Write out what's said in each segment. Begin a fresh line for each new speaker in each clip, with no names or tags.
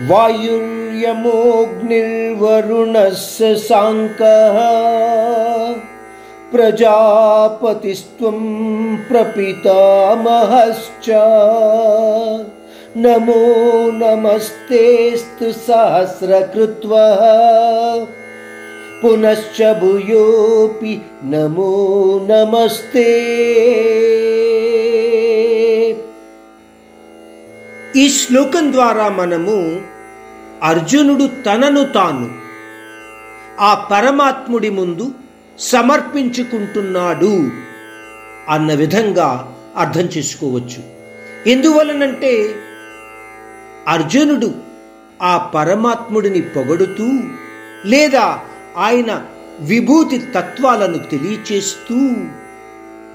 वायुर्यमोऽग्निर्वरुणस्य साङ्कः प्रजापतिस्त्वं प्रपितामहश्च। नमो नमस्तेस्तु सहस्रकृत्व। पुनश्च भूयोऽपि नमो नमस्ते। ఈ శ్లోకం ద్వారా మనము అర్జునుడు తనను తాను ఆ పరమాత్ముడి ముందు సమర్పించుకుంటున్నాడు అన్న విధంగా అర్థం చేసుకోవచ్చు. ఎందువలనంటే అర్జునుడు ఆ పరమాత్ముడిని పొగడుతూ లేదా ఆయన విభూతి తత్వాలను తెలియచేస్తూ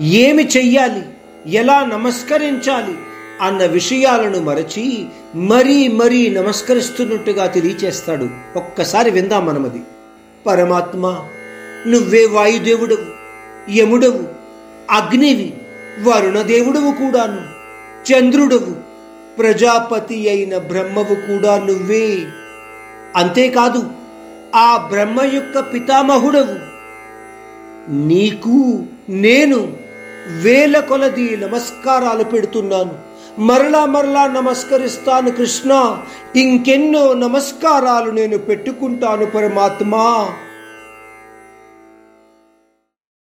ఏమి చెయ్యాలి? ఎలా నమస్కరించాలి? అన్న విషయాలను మరచి మరీ మరీ నమస్కరిస్తున్నట్టుగా తెలియచేస్తాడు. ఒక్కసారి విందాం మనమది. పరమాత్మ నువ్వే వాయుదేవుడవు యముడవు అగ్నివి వరుణదేవుడవు కూడాను చంద్రుడవు ప్రజాపతి అయిన బ్రహ్మవు కూడా నువ్వే. అంతేకాదు ఆ బ్రహ్మ యొక్క పితామహుడవు. నీకు నేను వేల కొలది నమస్కారాలు పెడుతున్నాను. మరలా మరలా నమస్కరిస్తాను కృష్ణ. ఇంకెన్నో నమస్కారాలు నేను పెట్టుకుంటాను పరమాత్మా.